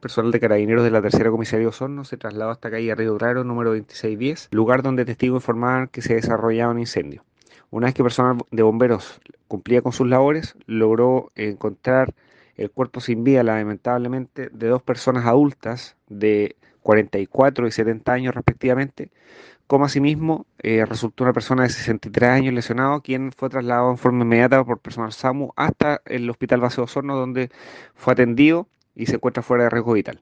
Personal de carabineros de la tercera comisaría de Osorno se trasladó hasta calle Río Claro, número 2610, lugar donde testigos informaban que se desarrollaba un incendio. Una vez que personal de bomberos cumplía con sus labores, logró encontrar el cuerpo sin vida, lamentablemente, de dos personas adultas de 44 y 70 años respectivamente, como asimismo eh, resultó una persona de 63 años lesionado, quien fue trasladado en forma inmediata por personal SAMU hasta el Hospital Base Osorno, donde fue atendido y se encuentra fuera de riesgo vital.